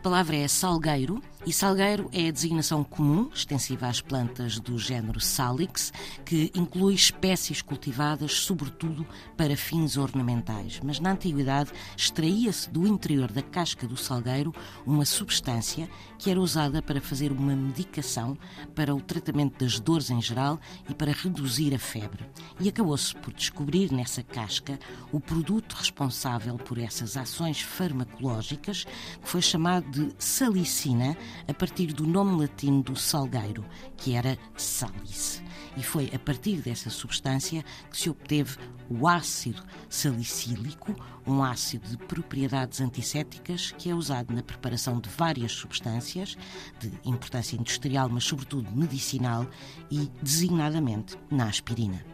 palavra é salgueiro e salgueiro é a designação comum, extensiva às plantas do género Salix, que inclui espécies cultivadas sobretudo para fins ornamentais. Mas na antiguidade extraía-se do interior da casca do salgueiro uma substância que era usada para fazer uma medicação para o tratamento das dores em geral e para reduzir a febre. E acabou-se por descobrir nessa casca o produto responsável por essas ações farmacológicas, que foi chamado de salicina, a partir do nome latino do salgueiro, que era salis. E foi a partir dessa substância que se obteve o ácido salicílico, um ácido de propriedades antissépticas que é usado na preparação de várias substâncias de importância industrial, mas sobretudo medicinal e designadamente na aspirina.